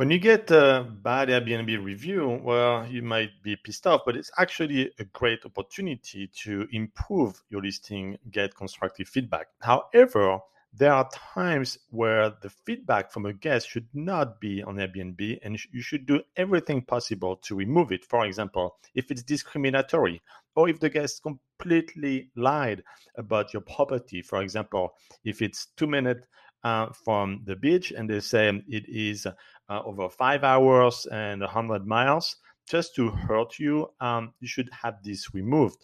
When you get a bad Airbnb review, well, you might be pissed off, but it's actually a great opportunity to improve your listing, get constructive feedback. However, there are times where the feedback from a guest should not be on Airbnb and you should do everything possible to remove it. For example, if it's discriminatory or if the guest completely lied about your property. For example, if it's two minutes uh, from the beach and they say it is uh, over five hours and 100 miles just to hurt you, um, you should have this removed.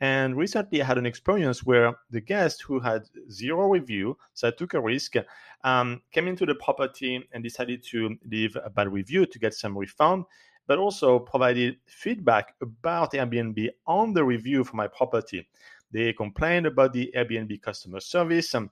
And recently, I had an experience where the guest who had zero review, so I took a risk, um, came into the property and decided to leave a bad review to get some refund, but also provided feedback about Airbnb on the review for my property. They complained about the Airbnb customer service. Um,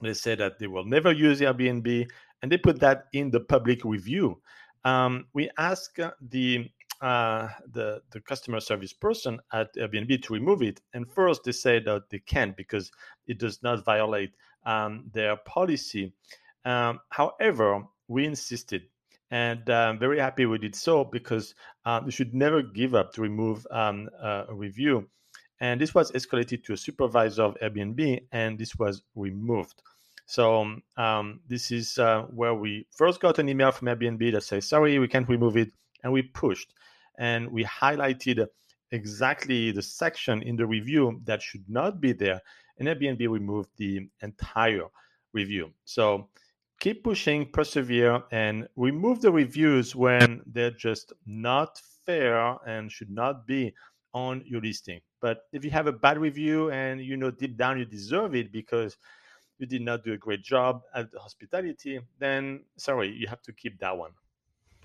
they said that they will never use Airbnb, and they put that in the public review. Um, we asked the uh, the the customer service person at Airbnb to remove it, and first they said that they can't because it does not violate um, their policy. Um, however, we insisted, and I'm very happy we did so because uh, you should never give up to remove um, a review. And this was escalated to a supervisor of Airbnb, and this was removed. So um, this is uh, where we first got an email from Airbnb that says, "Sorry, we can't remove it," and we pushed and we highlighted exactly the section in the review that should not be there, and Airbnb removed the entire review. So keep pushing, persevere, and remove the reviews when they're just not fair and should not be on your listing. But if you have a bad review and you know deep down you deserve it because you did not do a great job at the hospitality, then sorry, you have to keep that one.